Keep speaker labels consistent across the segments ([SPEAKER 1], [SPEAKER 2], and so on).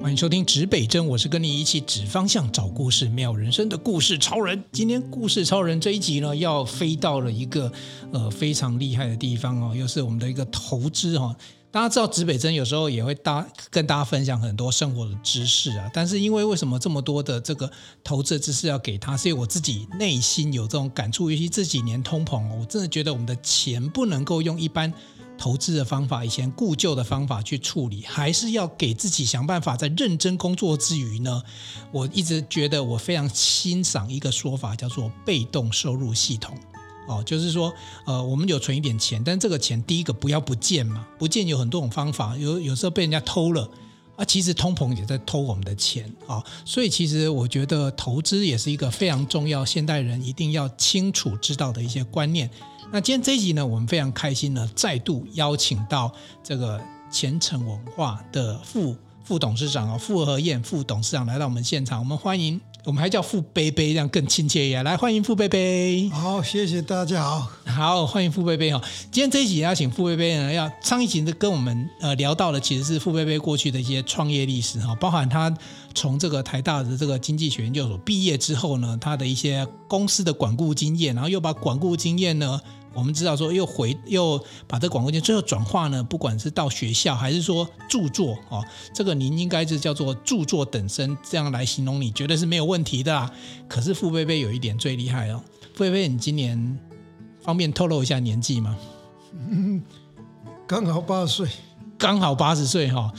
[SPEAKER 1] 欢迎收听指北针，我是跟你一起指方向、找故事、妙人生的故事超人。今天故事超人这一集呢，要飞到了一个呃非常厉害的地方哦，又是我们的一个投资哈、哦。大家知道指北针有时候也会搭跟大家分享很多生活的知识啊，但是因为为什么这么多的这个投资的知识要给他？是因为我自己内心有这种感触，尤其这几年通膨，我真的觉得我们的钱不能够用一般。投资的方法，以前固旧的方法去处理，还是要给自己想办法，在认真工作之余呢，我一直觉得我非常欣赏一个说法，叫做被动收入系统。哦，就是说，呃，我们有存一点钱，但这个钱第一个不要不见嘛，不见有很多种方法，有有时候被人家偷了啊，其实通膨也在偷我们的钱啊，所以其实我觉得投资也是一个非常重要，现代人一定要清楚知道的一些观念。那今天这一集呢，我们非常开心呢，再度邀请到这个前程文化的副副董事长啊，傅和燕副董事长来到我们现场，我们欢迎，我们还叫傅贝贝，这样更亲切一点，来欢迎傅贝贝。
[SPEAKER 2] 好，谢谢大家好，
[SPEAKER 1] 好欢迎傅贝贝哈。今天这一集要请傅贝贝呢，要上一集的跟我们呃聊到的其实是傅贝贝过去的一些创业历史哈，包含他从这个台大的这个经济学研究所毕业之后呢，他的一些公司的管顾经验，然后又把管顾经验呢。我们知道说又回又把这个广告金最后转化呢，不管是到学校还是说著作哦，这个您应该是叫做著作等身这样来形容你，绝对是没有问题的啦。可是傅贝贝有一点最厉害哦，傅贝贝，你今年方便透露一下年纪吗？
[SPEAKER 2] 嗯，刚好八十岁，
[SPEAKER 1] 刚好八十岁哈。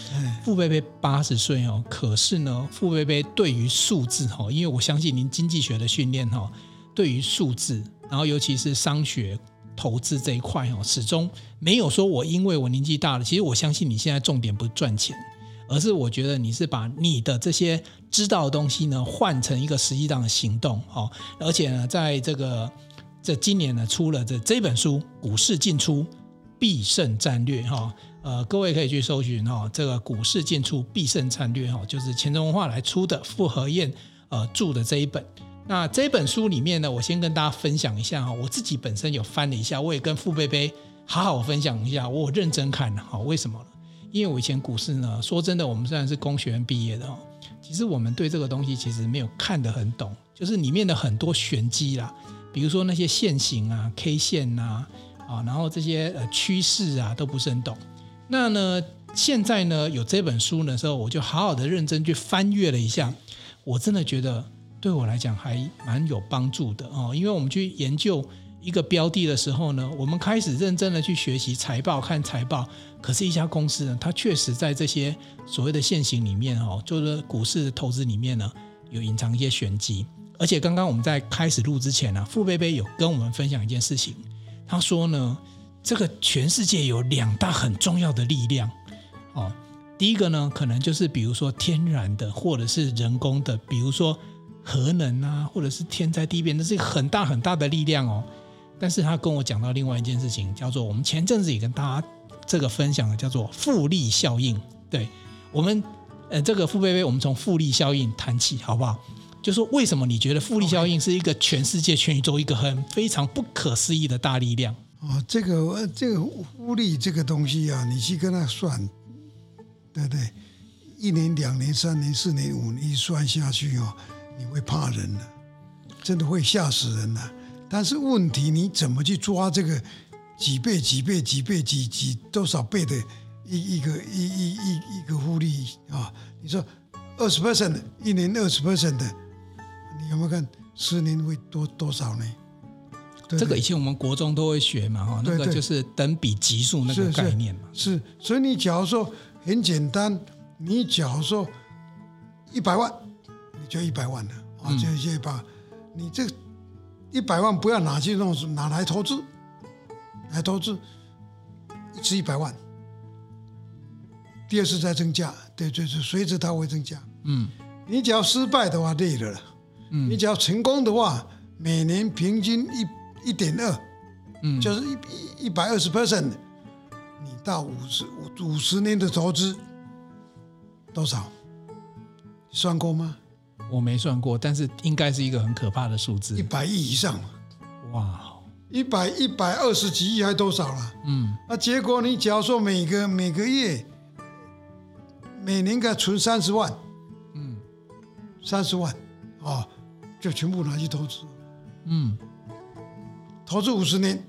[SPEAKER 1] 傅贝贝八十岁哦，可是呢，傅贝贝对于数字哈，因为我相信您经济学的训练哈，对于数字，然后尤其是商学。投资这一块哦，始终没有说我因为我年纪大了，其实我相信你现在重点不赚钱，而是我觉得你是把你的这些知道的东西呢换成一个实际上的行动哦，而且呢，在这个这今年呢出了这这本书《股市进出必胜战略》哈，呃，各位可以去搜寻哈，这个《股市进出必胜战略》哈，就是钱钟文化来出的傅和燕呃著的这一本。那这本书里面呢，我先跟大家分享一下哈，我自己本身有翻了一下，我也跟傅贝贝好好分享一下，我认真看哈，为什么呢？因为我以前股市呢，说真的，我们虽然是工学院毕业的哦，其实我们对这个东西其实没有看得很懂，就是里面的很多玄机啦，比如说那些线型啊、K 线呐啊，然后这些呃趋势啊都不是很懂。那呢，现在呢有这本书的时候，我就好好的认真去翻阅了一下，我真的觉得。对我来讲还蛮有帮助的哦，因为我们去研究一个标的的时候呢，我们开始认真的去学习财报、看财报。可是，一家公司呢，它确实在这些所谓的现行里面哦，就是股市投资里面呢，有隐藏一些玄机。而且，刚刚我们在开始录之前呢，傅贝贝有跟我们分享一件事情，他说呢，这个全世界有两大很重要的力量哦。第一个呢，可能就是比如说天然的，或者是人工的，比如说。核能啊，或者是天灾地变，那是一个很大很大的力量哦。但是他跟我讲到另外一件事情，叫做我们前阵子也跟大家这个分享的，叫做复利效应。对我们，呃，这个傅贝贝，我们从复利效应谈起，好不好？就说为什么你觉得复利效应是一个全世界、全宇宙一个很非常不可思议的大力量？
[SPEAKER 2] 哦，这个这个复利这个东西啊，你去跟他算，对不对？一年、两年、三年、四年、五年，一算下去哦。你会怕人的，真的会吓死人的。但是问题，你怎么去抓这个几倍、几倍、几倍、几几多少倍的一一个一一一一个复利啊？你说二十 percent 一年二十 percent 的，你有没有看十年会多多少呢？对对，
[SPEAKER 1] 这个以前我们国中都会学嘛，哈，那个就是等比级数那个概念嘛。
[SPEAKER 2] 是，是，所以你假如说很简单，你假如说一百万。就一百万了啊！就一把，你这一百万不要拿去弄，拿来投资，来投资，一次一百万，第二次再增加，对对对，随着它会增加。嗯，你只要失败的话累了，嗯，你只要成功的话，每年平均一一点二，嗯，就是一一百二十 percent，你到五十五五十年的投资多少？算过吗？
[SPEAKER 1] 我没算过，但是应该是一个很可怕的数字，
[SPEAKER 2] 一百亿以上。
[SPEAKER 1] 哇，
[SPEAKER 2] 一百一百二十几亿还多少了？嗯，那结果你假如说每个每个月，每年给他存三十万，嗯，三十万啊、哦，就全部拿去投资，
[SPEAKER 1] 嗯，
[SPEAKER 2] 投资五十年，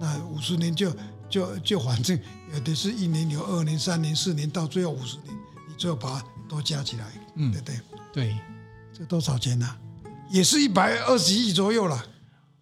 [SPEAKER 2] 那五十年就就就反正有的是一年有二年、三年、四年，到最后五十年，你最后把它都加起来，嗯，对不对？
[SPEAKER 1] 对，
[SPEAKER 2] 这多少钱呢、啊？也是一百二十亿左右了。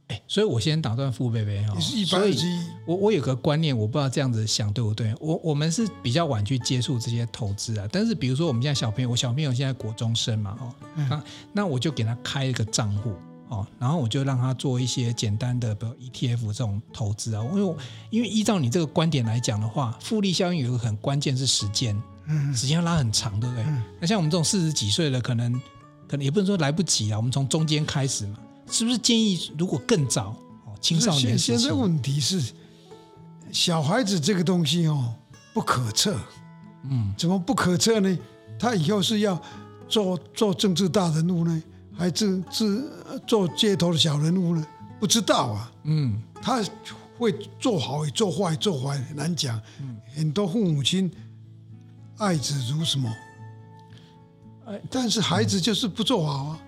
[SPEAKER 1] 哎，所以我先打断傅贝贝哈，
[SPEAKER 2] 也是一百二十亿。
[SPEAKER 1] 我我有个观念，我不知道这样子想对不对。我我们是比较晚去接触这些投资啊，但是比如说我们现在小朋友，我小朋友现在国中生嘛，哦，那那我就给他开一个账户哦，然后我就让他做一些简单的，比如 ETF 这种投资啊。因为因为依照你这个观点来讲的话，复利效应有一个很关键是时间，时间要拉很长，对不对？那像我们这种四十几岁了，可能可能也不能说来不及啊，我们从中间开始嘛。是不是建议如果更早哦，青少年？
[SPEAKER 2] 现在问题是，小孩子这个东西哦不可测，嗯，怎么不可测呢？他以后是要做做政治大人物呢，还是是做街头的小人物呢？不知道啊，嗯，他会做好也做坏，做坏很难讲。嗯，很多父母亲爱子如什么？但是孩子就是不做好啊。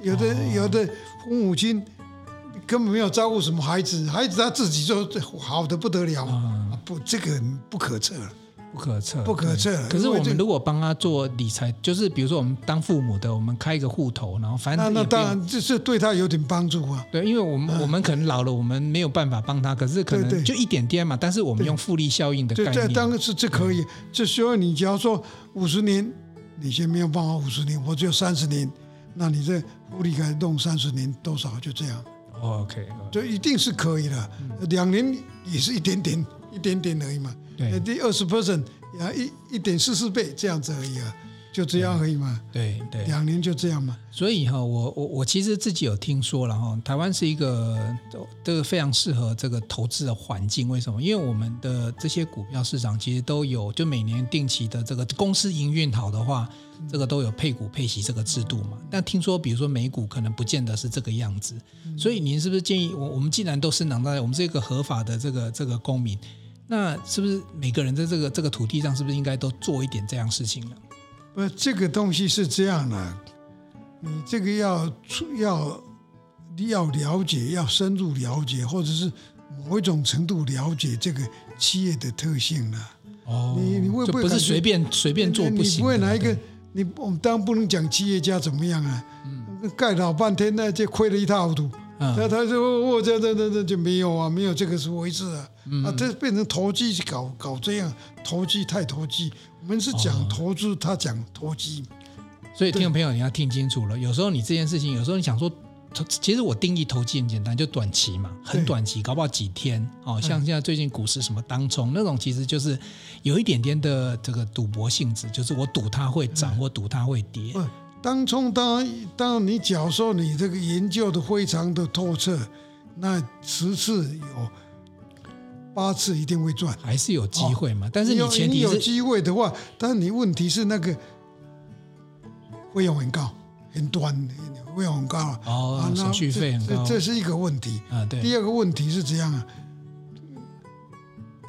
[SPEAKER 2] 有的有的父母亲根本没有照顾什么孩子，孩子他自己就好的不得了，嗯、不，这个不可测了，
[SPEAKER 1] 不可测，
[SPEAKER 2] 不可测。
[SPEAKER 1] 可是我们如果帮他做理财，就是比如说我们当父母的，我们开一个户头，然后反正
[SPEAKER 2] 那那当然这是对他有点帮助啊。
[SPEAKER 1] 对，因为我们、嗯、我们可能老了，我们没有办法帮他，可是可能就一点点嘛。但是我们用复利效应的概念，
[SPEAKER 2] 这当然是这可以。这需要你，假如说五十年，你先没有办法五十年，我只有三十年。那你这复利开弄三十年多少就这样
[SPEAKER 1] ？OK，
[SPEAKER 2] 就一定是可以的。两年也是一点点，一点点而已嘛。对，第二十 percent 啊，一一点四四倍这样子而已啊。就这样而已嘛，
[SPEAKER 1] 对对，
[SPEAKER 2] 两年就这样嘛。
[SPEAKER 1] 所以哈，我我我其实自己有听说了哈，台湾是一个这个非常适合这个投资的环境。为什么？因为我们的这些股票市场其实都有，就每年定期的这个公司营运好的话，这个都有配股配息这个制度嘛。但听说，比如说美股可能不见得是这个样子。所以您是不是建议我？我们既然都生长在我们这个合法的这个这个公民，那是不是每个人在这个这个土地上，是不是应该都做一点这样事情呢？
[SPEAKER 2] 不，这个东西是这样的，你这个要要要了解，要深入了解，或者是某一种程度了解这个企业的特性了。哦，你你会不会
[SPEAKER 1] 不是随便随便做不行？
[SPEAKER 2] 你不会哪一个？你我们当然不能讲企业家怎么样啊，嗯、盖老半天那就亏得一塌糊涂。那、嗯、他说我这这这这就没有啊，没有这个是回事啊。嗯、啊，这变成投机搞搞这样，投机太投机。我们是讲投资，哦、他讲投机，
[SPEAKER 1] 所以听众朋友你要听清楚了。有时候你这件事情，有时候你想说，其实我定义投机很简单，就短期嘛，很短期，搞不好几天。哦，像现在最近股市什么当冲那种，其实就是有一点点的这个赌博性质，就是我赌它会涨，我赌它会跌。
[SPEAKER 2] 当冲当然，当你假如说你这个研究的非常的透彻，那十次有。八次一定会赚，
[SPEAKER 1] 还是有机会嘛？但是你前提是
[SPEAKER 2] 有机会的话，但是你问题是那个费用很高，很短，费用很高啊。
[SPEAKER 1] 哦，手续费很高，
[SPEAKER 2] 这是一个问题
[SPEAKER 1] 啊。对。
[SPEAKER 2] 第二个问题是这样啊，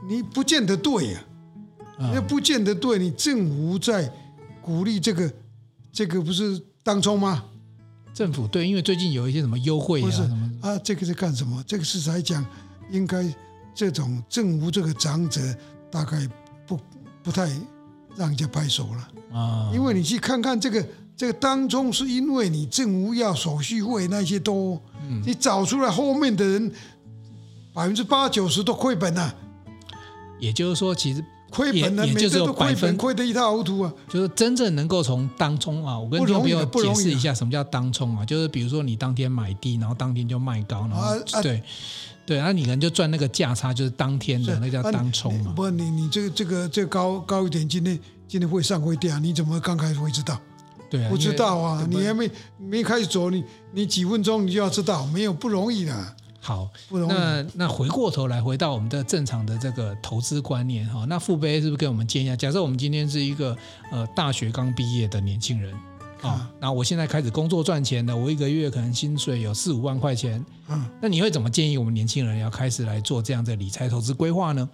[SPEAKER 2] 你不见得对呀，那不见得对。你政府在鼓励这个，这个不是当冲吗？
[SPEAKER 1] 政府对，因为最近有一些什么优惠啊什么
[SPEAKER 2] 啊，这个是干什么？这个是来讲应该。这种政府这个长者大概不不太让人家拍手了啊，因为你去看看这个这个当中，是因为你政府要手续费那些多，嗯、你找出来后面的人百分之八九十都亏本了。
[SPEAKER 1] 也就是说，其实
[SPEAKER 2] 亏本了，每次都亏本，亏得一塌糊涂啊。
[SPEAKER 1] 就是真正能够从当冲啊，我跟听众朋友解释一下什么叫当冲啊，就是比如说你当天买低，然后当天就卖高，然后、啊啊、对。对，那、啊、你可能就赚那个价差，就是当天的，那叫当冲嘛。
[SPEAKER 2] 不，你你这个这个这个高高一点，今天今天会上会掉，你怎么刚开始会知道？
[SPEAKER 1] 对啊，
[SPEAKER 2] 不知道啊，你还没没开始走，你你几分钟你就要知道，没有不容易的。
[SPEAKER 1] 好。那那回过头来，回到我们的正常的这个投资观念哈，那傅贝是不是给我们建议啊？假设我们今天是一个呃大学刚毕业的年轻人。啊，那我现在开始工作赚钱了，我一个月可能薪水有四五万块钱。嗯，那你会怎么建议我们年轻人要开始来做这样的理财投资规划呢？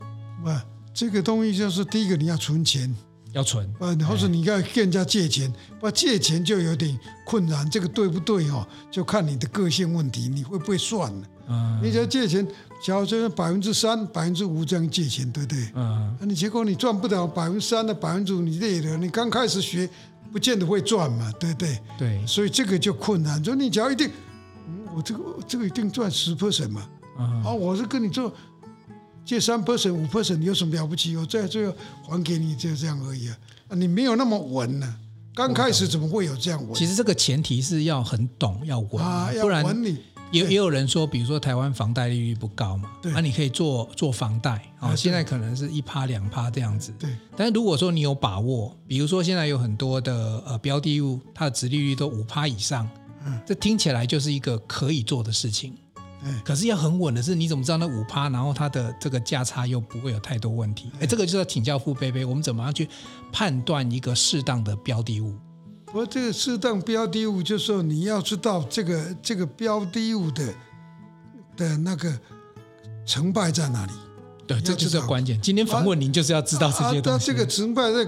[SPEAKER 2] 啊，这个东西就是第一个你要存钱，
[SPEAKER 1] 要存，
[SPEAKER 2] 啊，或者你要跟人家借钱，不借钱就有点困难，这个对不对哦？就看你的个性问题，你会不会算呢？嗯，你只要借钱，假如说百分之三、百分之五这样借钱，对不对？嗯，那你结果你赚不了百分之三的百分之五，你累了，你刚开始学，不见得会赚嘛，对不对？
[SPEAKER 1] 对，
[SPEAKER 2] 所以这个就困难。说你只要一定，嗯，我这个这个一定赚十 percent 嘛，啊，嗯，我是跟你做。借三 percent 五 percent，你有什么了不起？我在最后还给你，就这样而已啊！你没有那么稳呢、啊。刚开始怎么会有这样稳？
[SPEAKER 1] 其实这个前提是要很懂，要稳，
[SPEAKER 2] 啊、
[SPEAKER 1] 不然
[SPEAKER 2] 你
[SPEAKER 1] 也也有人说，比如说台湾房贷利率不高嘛，那、啊、你可以做做房贷啊、哦。现在可能是一趴两趴这样子。
[SPEAKER 2] 对。
[SPEAKER 1] 但是如果说你有把握，比如说现在有很多的呃标的物，它的值利率都五趴以上，嗯，这听起来就是一个可以做的事情。可是要很稳的是，你怎么知道那五趴，然后它的这个价差又不会有太多问题？哎，这个就是要请教傅贝贝，我们怎么样去判断一个适当的标的物？
[SPEAKER 2] 不过这个适当标的物，就是说你要知道这个这个标的物的的那个成败在哪里。
[SPEAKER 1] 对，这就是关键。今天访问您就是要知道这些东西。
[SPEAKER 2] 那、啊啊、这个成败在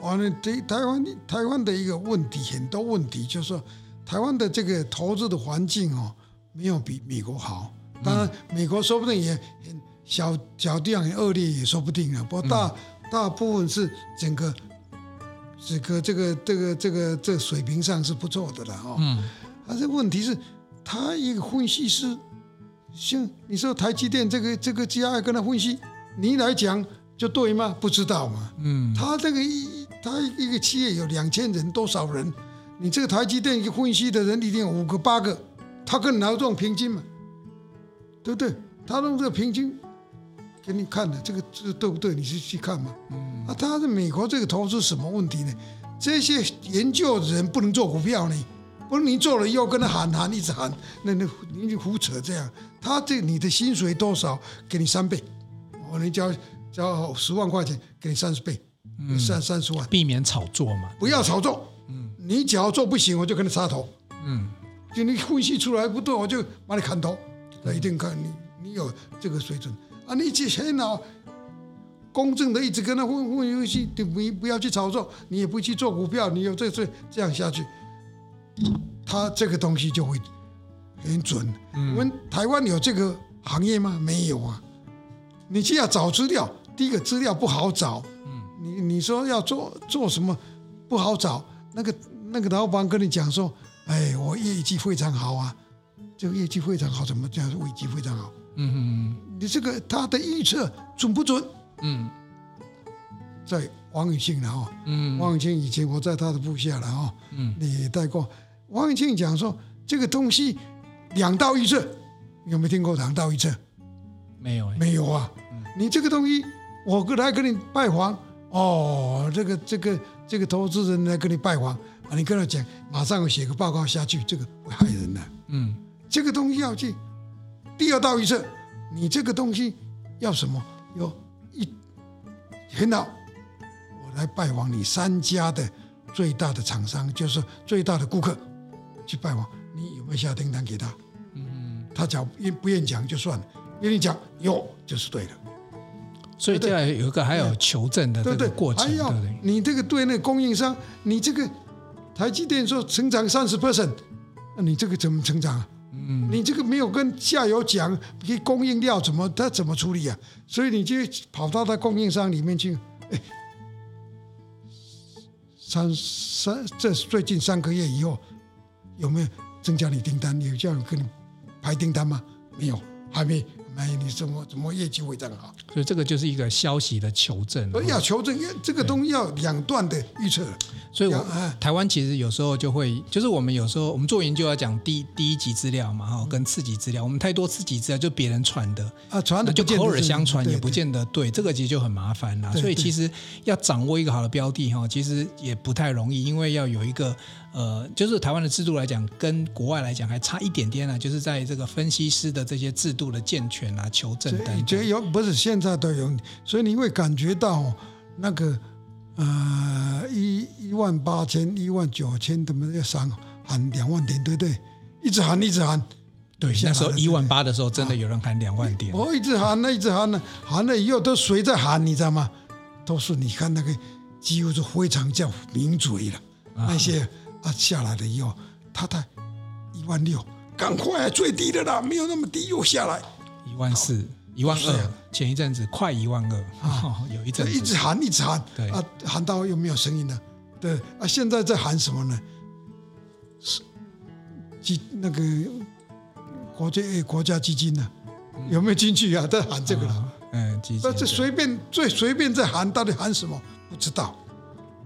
[SPEAKER 2] 完了，台台湾台湾的一个问题，很多问题就是说台湾的这个投资的环境哦。没有比美国好，当然美国说不定也很小小地方很恶劣也说不定啊。不过大大部分是整个整个这个这个这个这个水平上是不错的了哦。嗯。但是问题是，他一个分析师，像你说台积电这个这个 G I 跟他分析，你来讲就对吗？不知道嘛。嗯。他这个一他一个企业有两千人多少人？你这个台积电一个分析的人一定有五个八个。他跟劳动平均嘛，对不对？他用这个平均给你看的，这个这个对不对？你去去看嘛。嗯。啊，他在美国这个投资什么问题呢？这些研究的人不能做股票呢，不是你做了以后跟他喊喊一直喊，那那你胡扯这样。他这你的薪水多少？给你三倍，我你交交十万块钱，给你三十倍，三三十万。
[SPEAKER 1] 避免炒作嘛。
[SPEAKER 2] 不要炒作。嗯。你只要做不行，我就跟你插头。嗯。就你分析出来不对，我就把你砍头。那一定看你，你有这个水准啊！你去很好，公正的一直跟他混混游戏，你不不要去炒作，你也不去做股票，你有这这这样下去，他这个东西就会很准。我们台湾有这个行业吗？没有啊。你既要找资料，第一个资料不好找。嗯你你说要做做什么不好找？那个那个老板跟你讲说。哎，我业绩非常好啊！这个业绩非常好，怎么这样？业绩非常好。嗯嗯，你这个他的预测准不准？嗯，在王永庆了哈。嗯，王永庆以前我在他的部下了哈。嗯，你带过王永庆讲说这个东西两道预测，有没有听过两道预测？
[SPEAKER 1] 没有，
[SPEAKER 2] 没有啊。嗯，你这个东西，我过来跟你拜访哦，这个这个这个投资人来跟你拜访。你跟他讲，马上我写个报告下去，这个会害人的。嗯，这个东西要去第二道预测，你这个东西要什么？有一很好，我来拜访你三家的最大的厂商，就是最大的顾客，去拜访，你有没有下订单给他？嗯，他讲愿不愿意讲就算了，愿意讲有就是对的。
[SPEAKER 1] 所以这样有一个还有求证的这个过程，
[SPEAKER 2] 对对，还要你这个对那个供应商，你这个。台积电说成长三十 percent，那你这个怎么成长啊？你这个没有跟下游讲，给供应料怎么他怎么处理啊？所以你就跑到他供应商里面去，哎，三三这最近三个月以后有没有增加你订单？有叫你跟你排订单吗？没有，还没。哎，你怎么怎么业绩会这样好？
[SPEAKER 1] 所以这个就是一个消息的求证。
[SPEAKER 2] 要求证，因为这个东西要两段的预测。
[SPEAKER 1] 所以我，台湾其实有时候就会，就是我们有时候我们做研究要讲第第一级资料嘛，哈，跟次级资料。我们太多次级资料就别人传的
[SPEAKER 2] 啊，传的
[SPEAKER 1] 就口耳相传，也不见得对。这个其实就很麻烦啦。所以其实要掌握一个好的标的哈，其实也不太容易，因为要有一个。呃，就是台湾的制度来讲，跟国外来讲还差一点点呢、啊。就是在这个分析师的这些制度的健全啊、求证等等，
[SPEAKER 2] 这有不是现在都有，所以你会感觉到那个呃一一万八千、一万九千，怎么要上喊两万点，对不对？一直喊，一直喊。
[SPEAKER 1] 对，那时候一万八的时候，真的有人喊两万点。
[SPEAKER 2] 我一直喊，那一直喊呢，喊了以后都谁在喊，你知道吗？都是你看那个。几乎是非常叫名嘴了。啊那些啊下来了以后，他在一万六，赶快最低的啦，没有那么低又下来
[SPEAKER 1] 一万四、一万二，前一阵子快一万二啊，有一阵子
[SPEAKER 2] 一直喊一直喊，
[SPEAKER 1] 对
[SPEAKER 2] 啊喊到又没有声音了，对啊现在在喊什么呢？是基那个国家国家基金呢、啊？有没有进去啊？在喊这个了、啊？
[SPEAKER 1] 嗯，基金。
[SPEAKER 2] 那这随便最随便在喊，到底喊什么？不知道。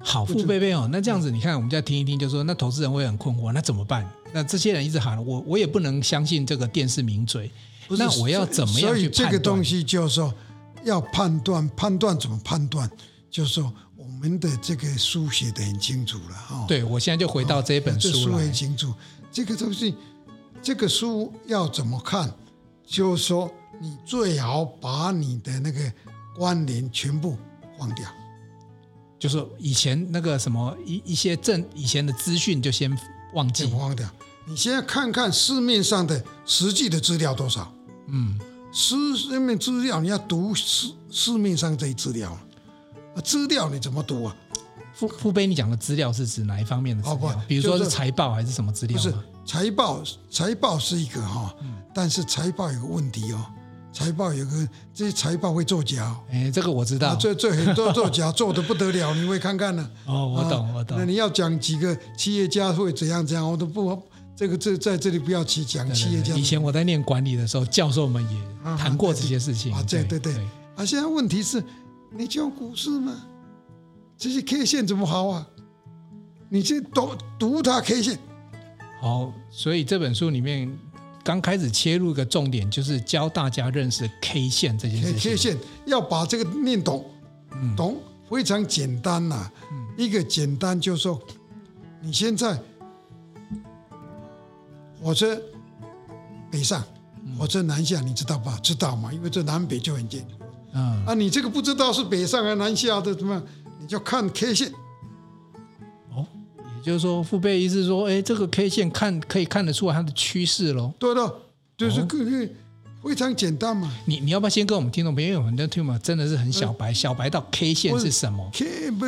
[SPEAKER 1] 好，傅贝贝哦，那这样子，你看我们再听一听，就说那投资人会很困惑，那怎么办？那这些人一直喊我，我也不能相信这个电视名嘴，那我要怎么样去判断？
[SPEAKER 2] 所以这个东西就是说要判断，判断怎么判断？就是说我们的这个书写的很清楚了哈。
[SPEAKER 1] 对，我现在就回到这本书了。
[SPEAKER 2] 书很清楚，这个东西，这个书要怎么看？就是说你最好把你的那个关联全部放掉。
[SPEAKER 1] 就是以前那个什么一一些正以前的资讯就先忘记
[SPEAKER 2] 忘掉。你现在看看市面上的实际的资料多少？嗯，市面资料你要读市市面上这些资料啊，资料你怎么读啊？
[SPEAKER 1] 傅傅贝，你讲的资料是指哪一方面的资料？哦、比如说是财报还是什么资料？
[SPEAKER 2] 不是财报，财报是一个哈，但是财报有个问题哦。财报有个，这些财报会作假。
[SPEAKER 1] 哎，这个我知道。
[SPEAKER 2] 这这很多作假，做的不得了。你会看看呢？
[SPEAKER 1] 哦，我懂，我懂。
[SPEAKER 2] 那你要讲几个企业家会怎样怎样，我都不，这个这在这里不要去讲企业家。
[SPEAKER 1] 以前我在念管理的时候，教授们也谈过这些事情。
[SPEAKER 2] 啊，对对对。啊，现在问题是，你讲股市吗，这些 K 线怎么好啊？你去读读它 K 线。
[SPEAKER 1] 好，所以这本书里面。刚开始切入一个重点，就是教大家认识 K 线这件事情。
[SPEAKER 2] K 线要把这个念懂，嗯、懂非常简单呐、啊。嗯、一个简单就是说，你现在火车北上，火车南下，你知道吧？知道嘛？因为这南北就很近。嗯。啊，你这个不知道是北上还是南下的怎么样？你就看 K 线。
[SPEAKER 1] 就是说，父辈意思是说，哎，这个 K 线看可以看得出来它的趋势喽。
[SPEAKER 2] 对的，就是可以非常简单嘛。
[SPEAKER 1] 你你要不要先跟我们听众朋友，因为我们的听众真的是很小白，小白到 K 线是什
[SPEAKER 2] 么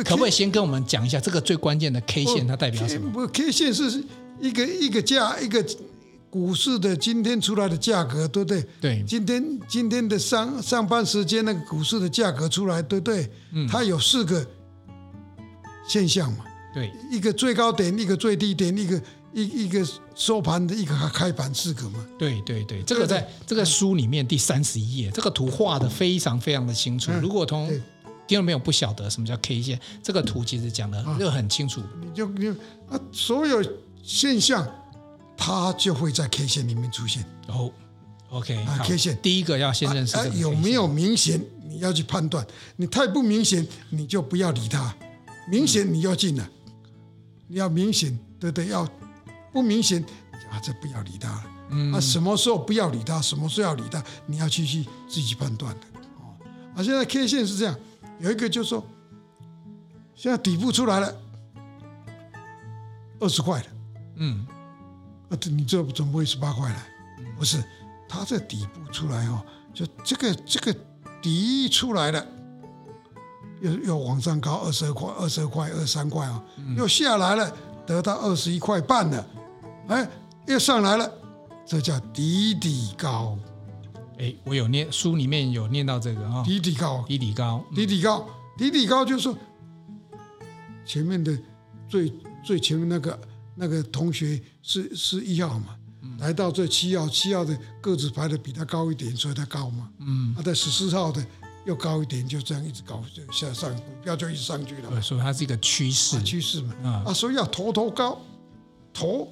[SPEAKER 1] 可不可以先跟我们讲一下这个最关键的 K 线它代表什么？
[SPEAKER 2] 不，K 线是一个一个价，一个股市的今天出来的价格，对不对？
[SPEAKER 1] 对。
[SPEAKER 2] 今天今天的上上班时间那个股市的价格出来，对不对？嗯。它有四个现象嘛。
[SPEAKER 1] 对，
[SPEAKER 2] 一个最高点，一个最低点，一个一一个收盘的，一个开盘四个嘛。
[SPEAKER 1] 对对对，这个在这个书里面第三十一页，这个图画的非常非常的清楚。如果从听众朋友不晓得什么叫 K 线，这个图其实讲的就很清楚。
[SPEAKER 2] 你就你啊，所有现象它就会在 K 线里面出现。
[SPEAKER 1] 哦，OK，
[SPEAKER 2] 啊，K 线
[SPEAKER 1] 第一个要先认识这个
[SPEAKER 2] 有没有明显，你要去判断。你太不明显，你就不要理它。明显你要进了。你要明显，对对，要不明显啊，这不要理他了。嗯，啊，什么时候不要理他，什么时候要理他，你要去去自己判断的。哦，啊，现在 K 线是这样，有一个就是说，现在底部出来了，二十块了。嗯，啊，你这怎么会十八块了？不是，它这底部出来哦，就这个这个底出来了。又又往上高二十二块，二十二块，二十三块啊，又下来了，得到二十一块半了，哎，又上来了，这叫底底高。
[SPEAKER 1] 哎，我有念书里面有念到这个啊，
[SPEAKER 2] 底底高，
[SPEAKER 1] 底底高，
[SPEAKER 2] 底底高，底底高就是说前面的最最前面那个那个同学是是一号嘛，来到这七号，七号的个子排的比他高一点，所以他高嘛，嗯，他在十四号的。又高一点，就这样一直高，就向上，股票就一直上去了。
[SPEAKER 1] 对，所以它是一个趋势，
[SPEAKER 2] 啊、趋势嘛。嗯、啊，所以要头头高，头，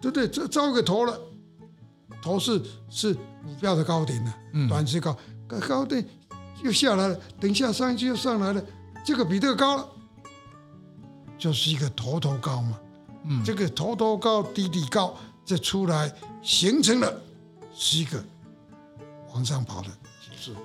[SPEAKER 2] 对不对？这招给头了，头是是股票的高点呢，嗯、短期高，高高点又下来了，等一下上去又上来了，这个比这个高了，就是一个头头高嘛。嗯，这个头头高，底底高，这出来形成了是一个往上跑的形式。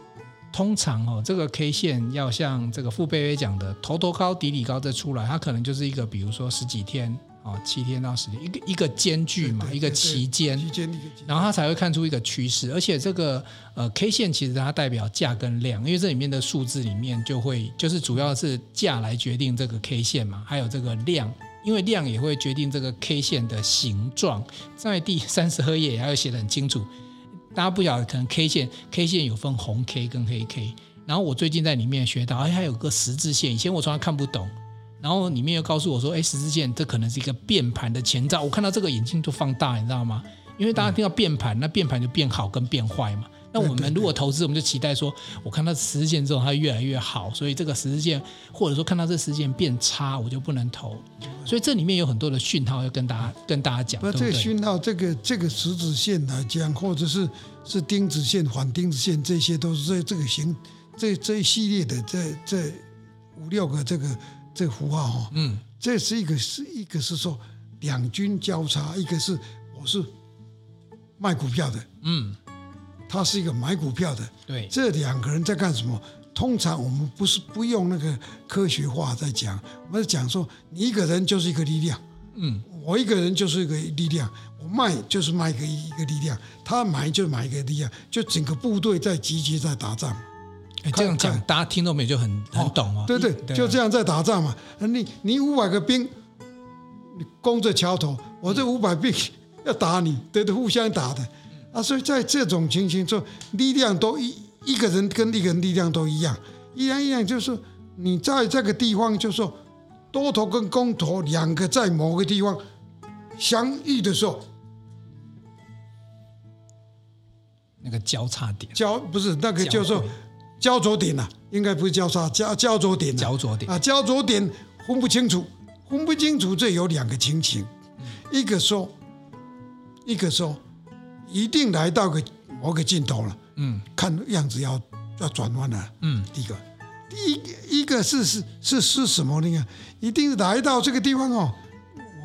[SPEAKER 1] 通常哦，这个 K 线要像这个傅贝贝讲的头头高底底高这出来，它可能就是一个比如说十几天哦，七天到十天，一个一个间距嘛，一个期间，
[SPEAKER 2] 期间，
[SPEAKER 1] 然后它才会看出一个趋势。而且这个呃 K 线其实它代表价跟量，因为这里面的数字里面就会就是主要是价来决定这个 K 线嘛，还有这个量，因为量也会决定这个 K 线的形状。在第三十二页也有写得很清楚，大家不晓得可能 K 线 K 线有分红 K 跟黑 K，然后我最近在里面学到，哎，还有个十字线，以前我从来看不懂。然后里面又告诉我说：“哎，十字线这可能是一个变盘的前兆。”我看到这个眼睛就放大，你知道吗？因为大家听到变盘，那变盘就变好跟变坏嘛。那我们如果投资，我们就期待说，我看到十字线之后它越来越好，所以这个十字线或者说看到这十字线变差，我就不能投。所以这里面有很多的讯号要跟大家跟大家讲。
[SPEAKER 2] 那，这个讯号，这个这个十字线来讲，或者是是钉子线、反钉子线，这些都是这这个形这这一系列的这这五六个这个。这个符号哈，嗯，这是一个是一个是说两军交叉，一个是我是卖股票的，嗯，他是一个买股票的，
[SPEAKER 1] 对，
[SPEAKER 2] 这两个人在干什么？通常我们不是不用那个科学化在讲，我们讲说你一个人就是一个力量，嗯，我一个人就是一个力量，我卖就是卖一个一个力量，他买就买一个力量，就整个部队在集结在打仗。
[SPEAKER 1] 这样讲，大家听到没就很很懂哦。
[SPEAKER 2] 对对，就这样在打仗嘛。你你五百个兵，你攻着桥头，我这五百兵 要打你，对对，互相打的啊。所以在这种情形中，力量都一一个人跟一个人力量都一样，一样一样，就是你在这个地方，就是说多头跟空头两个在某个地方相遇的时候，
[SPEAKER 1] 那个交叉点
[SPEAKER 2] 交不是那个就是说。焦灼点呐、啊，应该不是交叉，交焦灼点、啊。
[SPEAKER 1] 焦灼点啊，
[SPEAKER 2] 焦灼点分不清楚，分不清楚，这有两个情形，嗯、一个说，一个说，一定来到个某个尽头了，嗯，看样子要要转弯了，嗯，第一个，第一一个是是是是什么呢？一定是来到这个地方哦，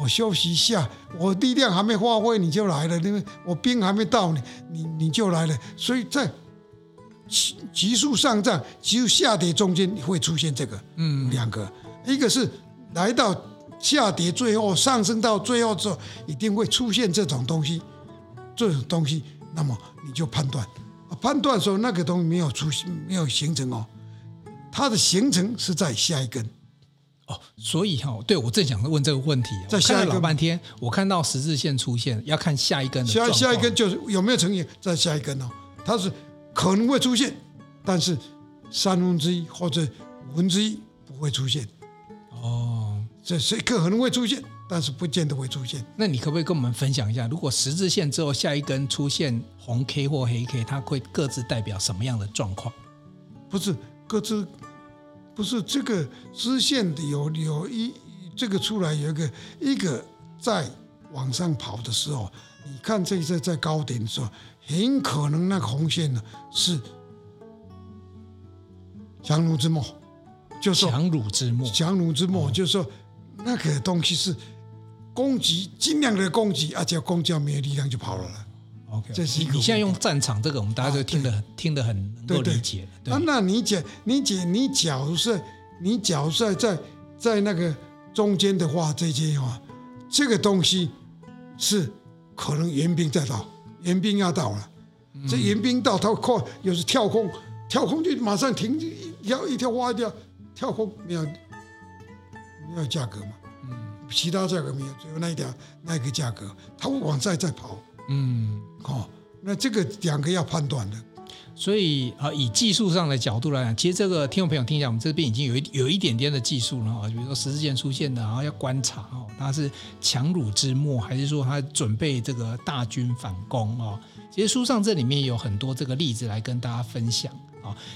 [SPEAKER 2] 我休息一下，我力量还没发挥你就来了，因为我兵还没到你你你就来了，所以在。急速上涨、急速下跌中间会出现这个，嗯，两个，一个是来到下跌，最后上升到最后之后，一定会出现这种东西，这种东西，那么你就判断，判断说那个东西没有出现，没有形成哦，它的形成是在下一根，
[SPEAKER 1] 哦，所以哈，对我正想问这个问题，在下一老半天，我看到十字线出现，要看下一根的，
[SPEAKER 2] 下下一根就是有没有成型，在下一根哦，它是。可能会出现，但是三分之一或者五分之一不会出现。哦，这是可能会出现，但是不见得会出现。
[SPEAKER 1] 那你可不可以跟我们分享一下，如果十字线之后下一根出现红 K 或黑 K，它会各自代表什么样的状况？
[SPEAKER 2] 不是各自，不是这个支线的有有一这个出来有一个一个在往上跑的时候，你看这一次在高点的时候。很可能那个红线呢是强弩之末，就是
[SPEAKER 1] 强弩之末，
[SPEAKER 2] 强弩之末，就是说那个东西是攻击，尽量的攻击，而且攻击没有力量就跑了。
[SPEAKER 1] OK，这是。你现在用战场这个，我们大家就听得很听得很能够理解。
[SPEAKER 2] 那你讲，你讲，你假如说，你假如说在在那个中间的话，这些话，这个东西是可能援兵在到。援兵要到了，这援兵到，他快，有时跳空，跳空就马上停，一跳一跳挖掉，跳空没有没有价格嘛，其他价格没有，只有那一条那一个价格，他会往再再跑，嗯，哦，那这个两个要判断的。
[SPEAKER 1] 所以啊，以技术上的角度来讲，其实这个听众朋友听一下，我们这边已经有一有一点点的技术了啊。比如说十字线出现的，然后要观察哦，它是强弩之末，还是说它准备这个大军反攻哦？其实书上这里面有很多这个例子来跟大家分享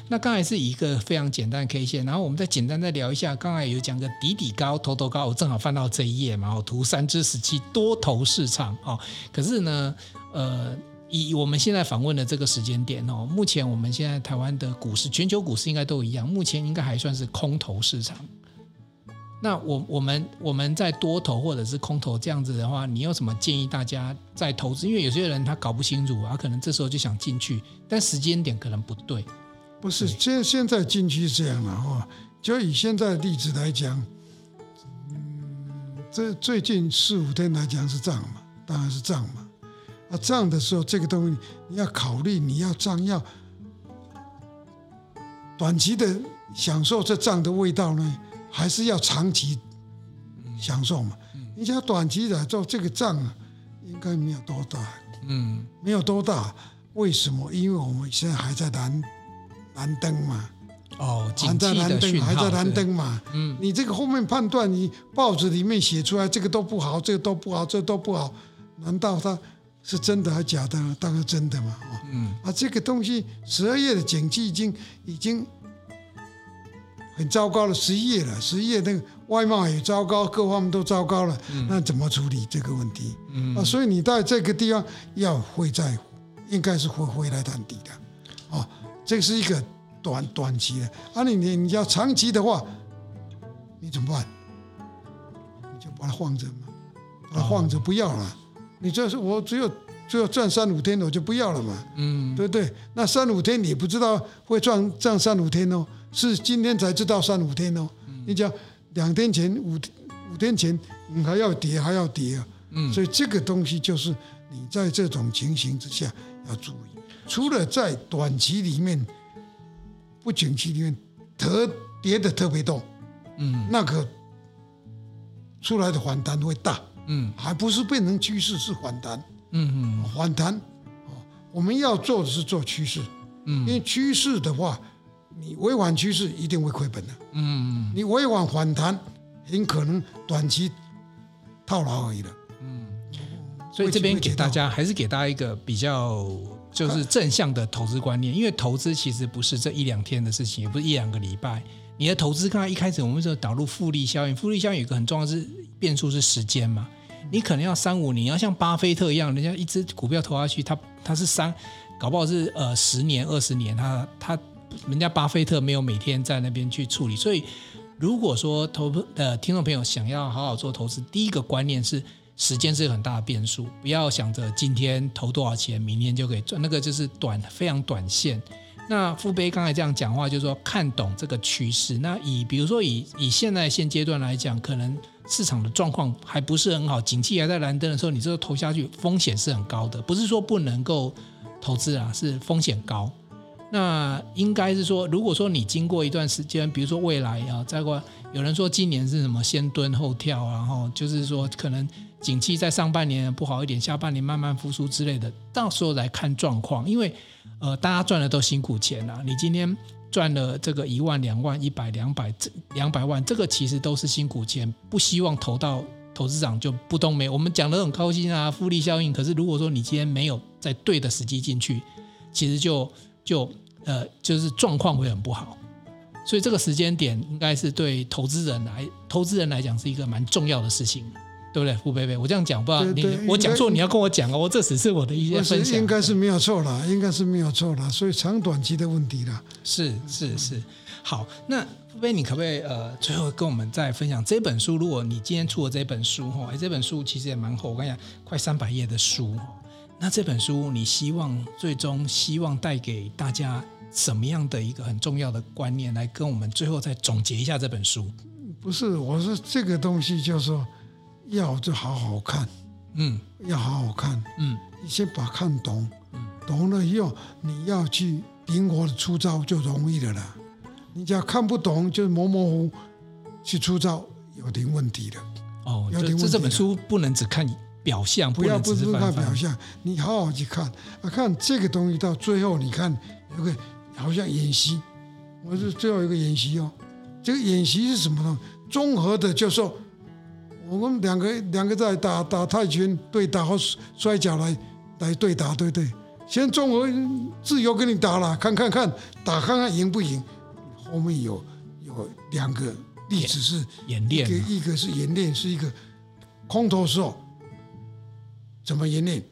[SPEAKER 1] 那刚才是一个非常简单的 K 线，然后我们再简单再聊一下，刚才有讲个底底高，头头高，我正好翻到这一页嘛，我图三之十七多头市场哦。可是呢，呃。以我们现在访问的这个时间点哦，目前我们现在台湾的股市、全球股市应该都一样，目前应该还算是空头市场。那我我们我们在多头或者是空头这样子的话，你有什么建议大家在投资？因为有些人他搞不清楚啊，可能这时候就想进去，但时间点可能不对。
[SPEAKER 2] 不是，现现在进去是这样的话，就以现在的例子来讲，嗯，这最近四五天来讲是涨嘛，当然是涨嘛。啊，涨的时候，这个东西你要考虑，你要涨要短期的享受这涨的味道呢，还是要长期享受嘛？你想短期来做这个涨啊，应该没有多大，嗯，没有多大。为什么？因为我们现在还在蓝蓝灯嘛。
[SPEAKER 1] 哦，
[SPEAKER 2] 还在蓝灯，还在蓝灯嘛？嗯，你这个后面判断，你报纸里面写出来，这个都不好，这个都不好，这个都不好，难道它是真的还是假的？当然真的嘛。嗯，啊，这个东西十二月的景气已经已经很糟糕了，十一月了，十一月那个外贸也糟糕，各方面都糟糕了，嗯，那怎么处理这个问题？嗯，啊，所以你在这个地方要会在，应该是会回来探底的，啊，这是一个。短短期的，啊你，你你要长期的话，你怎么办？你就把它放着嘛，把它放着不要了。你这是我只有只有赚三五天，我就不要了嘛。嗯，对不对？那三五天你不知道会赚赚三五天哦，是今天才知道三五天哦。你讲两天前五五天前你还要跌还要跌啊。嗯，所以这个东西就是你在这种情形之下要注意，除了在短期里面。不景气里面特跌的特别多，嗯，那个出来的反弹会大，嗯，还不是变成趋势，是反弹，嗯嗯，反弹，哦，我们要做的是做趋势，嗯，因为趋势的话，你违反趋势一定会亏本的，嗯。嗯，你违反反弹，很可能短期套牢而已了，嗯，
[SPEAKER 1] 所以这边给大家还是给大家一个比较。就是正向的投资观念，因为投资其实不是这一两天的事情，也不是一两个礼拜。你的投资刚才一开始我们说导入复利效应，复利效应有一个很重要的是变数是时间嘛。你可能要三五年，要像巴菲特一样，人家一只股票投下去，他他是三，搞不好是呃十年二十年，他他人家巴菲特没有每天在那边去处理。所以如果说投呃听众朋友想要好好做投资，第一个观念是。时间是很大的变数，不要想着今天投多少钱，明天就可以赚，那个就是短非常短线。那富贝刚才这样讲话，就是说看懂这个趋势。那以比如说以以现在现阶段来讲，可能市场的状况还不是很好，景气还在蓝灯的时候，你这个投下去风险是很高的。不是说不能够投资啊，是风险高。那应该是说，如果说你经过一段时间，比如说未来啊，再过有人说今年是什么先蹲后跳，然后就是说可能。景气在上半年不好一点，下半年慢慢复苏之类的，到时候来看状况。因为，呃，大家赚的都辛苦钱啊。你今天赚了这个一万、两万、一百、两百、这两百万，这个其实都是辛苦钱。不希望投到投资长就不动没。我们讲得很高兴啊，复利效应。可是如果说你今天没有在对的时机进去，其实就就呃就是状况会很不好。所以这个时间点应该是对投资人来投资人来讲是一个蛮重要的事情。对不对，傅贝贝？我这样讲不知道你我讲错，你要跟我讲哦。我这只是我的一些分享，
[SPEAKER 2] 应该是没有错啦，应该是没有错啦。所以长短期的问题啦，
[SPEAKER 1] 是是是。好，那傅贝，你可不可以呃，最后跟我们再分享这本书？如果你今天出了这本书哈，哎，这本书其实也蛮厚，我跟你讲，快三百页的书。那这本书你希望最终希望带给大家什么样的一个很重要的观念？来跟我们最后再总结一下这本书。
[SPEAKER 2] 不是，我是这个东西就是说。要就好好看，嗯，要好好看，嗯，你先把看懂，嗯，懂了以后，你要去灵活的出招就容易了啦。你只要看不懂，就模模糊糊去出招，有点问题的。
[SPEAKER 1] 哦，有点问题。这这本书不能只看表象，
[SPEAKER 2] 不要不只看表象，你好好去看啊，看这个东西到最后，你看有个好像演习，我是最后一个演习哦，这个演习是什么呢？综合的，就是说。我们两个两个在打打泰拳对打和摔跤来来对打，对不对？先综合自由跟你打了，看看看打看看赢不赢。后面有有两个例子是
[SPEAKER 1] 演练，
[SPEAKER 2] 一个一个是演练，是一个空头时候怎么演练，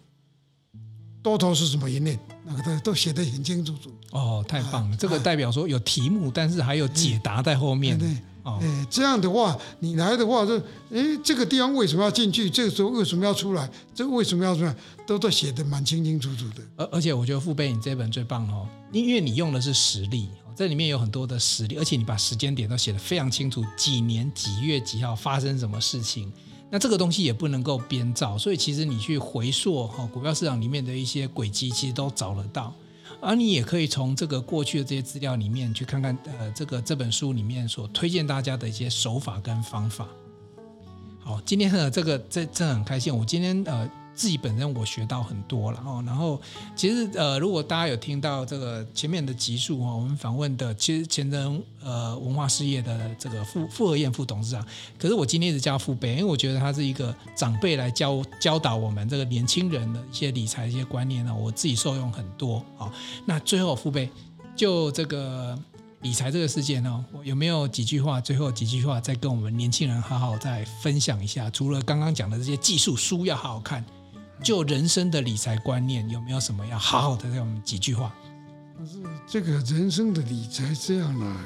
[SPEAKER 2] 多头是怎么演练，那个都都写得很清楚楚。
[SPEAKER 1] 哦，太棒了！啊、这个代表说有题目，啊、但是还有解答在后面。
[SPEAKER 2] 对。对哎，这样的话，你来的话，就哎，这个地方为什么要进去？这个时候为什么要出来？这个为什么要出来？都都写的蛮清清楚楚的。
[SPEAKER 1] 而而且我觉得父辈，你这本最棒哦，因为你用的是实例，这里面有很多的实例，而且你把时间点都写的非常清楚，几年几月几号发生什么事情，那这个东西也不能够编造，所以其实你去回溯哈股票市场里面的一些轨迹，其实都找得到。而你也可以从这个过去的这些资料里面去看看，呃，这个这本书里面所推荐大家的一些手法跟方法。好，今天呢，这个这真的很开心，我今天呃。自己本身我学到很多了哦，然后其实呃，如果大家有听到这个前面的集数哦，我们访问的其实前人呃文化事业的这个傅傅和燕副董事长，可是我今天一直叫父辈，因为我觉得他是一个长辈来教教导我们这个年轻人的一些理财一些观念呢，我自己受用很多啊。那最后父辈就这个。理财这个世界呢，我有没有几句话？最后几句话再跟我们年轻人好好再分享一下。除了刚刚讲的这些技术书要好好看，就人生的理财观念有没有什么要好好的给我们几句话？
[SPEAKER 2] 可是这个人生的理财这样呢，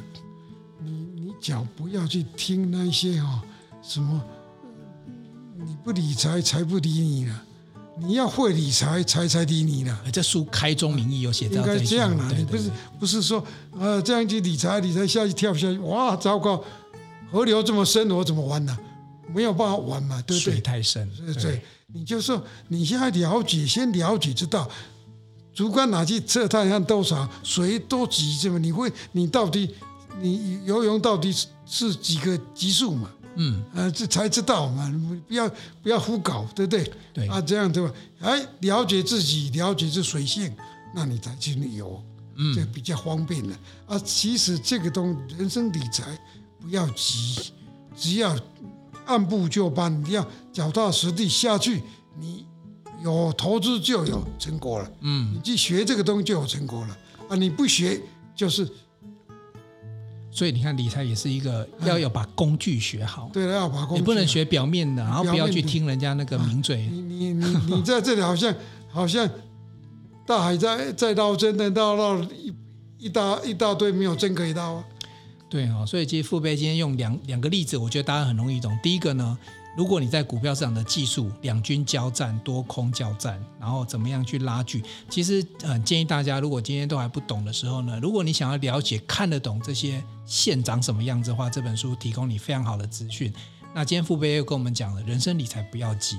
[SPEAKER 2] 你你脚不要去听那些哈什么，你不理财财不理你了。你要会理财，财才理你了。
[SPEAKER 1] 这书开宗明义有写到，
[SPEAKER 2] 应该这样啦。
[SPEAKER 1] 对对对，
[SPEAKER 2] 你不是不是说，呃，这样去理财，理财下去跳下去，哇，糟糕！河流这么深，我怎么玩呢？没有办法玩嘛，对不对？
[SPEAKER 1] 水太深。
[SPEAKER 2] 对，对，你就说你现在了解，先了解知道，竹竿拿去测太阳多少，水多急这么？你会，你到底，你游泳到底是是几个级数嘛？
[SPEAKER 1] 嗯，
[SPEAKER 2] 呃，这才知道嘛，不要不要胡搞，对不对？
[SPEAKER 1] 对
[SPEAKER 2] 啊，这样对吧？哎，了解自己，了解这水性，那你才去旅游，嗯，这比较方便了。啊，其实这个东西人生理财不要急，只要按部就班，你要脚踏实地下去，你有投资就有成果了。嗯，你去学这个东西就有成果了。啊，你不学就是。
[SPEAKER 1] 所以你看，理财也是一个要要把工具学好。
[SPEAKER 2] 对了，要把工具。
[SPEAKER 1] 你不能学表面的，然后不要去听人家那个名嘴。
[SPEAKER 2] 你你你你在这里好像好像大海在在捞针，但捞捞一一大一大堆没有针可以捞啊。
[SPEAKER 1] 对啊，所以其实父辈今天用两两个例子，我觉得大家很容易懂。第一个呢。如果你在股票市场的技术，两军交战、多空交战，然后怎么样去拉锯？其实很建议大家，如果今天都还不懂的时候呢，如果你想要了解、看得懂这些线长什么样子的话，这本书提供你非常好的资讯。那今天父辈又跟我们讲了，人生理财不要急，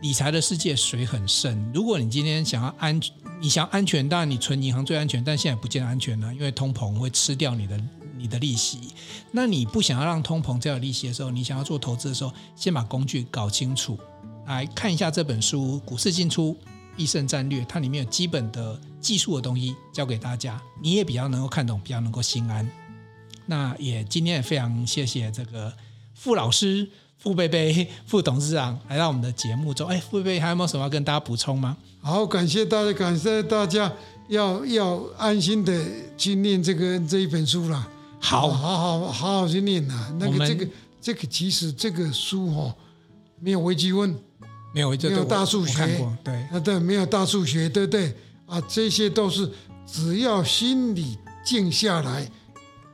[SPEAKER 1] 理财的世界水很深。如果你今天想要安，你想要安全，当然你存银行最安全，但现在不见得安全了，因为通膨会吃掉你的。你的利息，那你不想要让通膨再有利息的时候，你想要做投资的时候，先把工具搞清楚，来看一下这本书《股市进出必胜战略》，它里面有基本的技术的东西教给大家，你也比较能够看懂，比较能够心安。那也今天也非常谢谢这个傅老师、傅贝贝、傅董事长来到我们的节目中。哎，傅贝贝还有没有什么要跟大家补充吗？
[SPEAKER 2] 好，感谢大家，感谢大家要要安心的去念这个这一本书了。
[SPEAKER 1] 好，
[SPEAKER 2] 好好好好去念呐。那个这个这个其实这个书哈，没有微积分，
[SPEAKER 1] 没有没有
[SPEAKER 2] 大数学，
[SPEAKER 1] 对
[SPEAKER 2] 啊对，没有大数学，对不对？啊，这些都是只要心里静下来，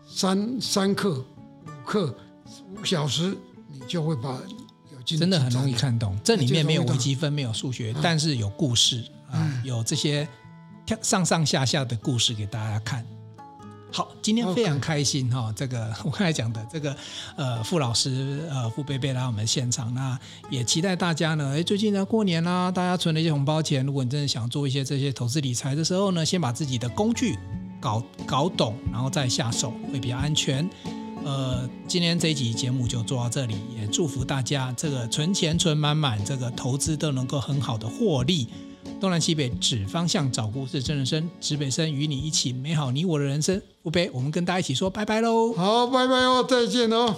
[SPEAKER 2] 三三刻、五刻、五小时，你就会把
[SPEAKER 1] 真的很容易看懂。这里面没有微积分，没有数学，但是有故事啊，有这些上上下下的故事给大家看。好，今天非常开心哈、这个 我刚才讲的这个呃傅老师呃傅贝贝来我们现场，那也期待大家呢，哎最近呢过年啦、大家存了一些红包钱，如果你真的想做一些这些投资理财的时候呢，先把自己的工具搞搞懂，然后再下手会比较安全。呃，今天这一集节目就做到这里，也祝福大家这个存钱存满满，这个投资都能够很好的获利。东南西北指方向，找故事真人生，指北生与你一起美好你我的人生。父辈，我们跟大家一起说拜拜喽！
[SPEAKER 2] 好，拜拜哦，再见哦。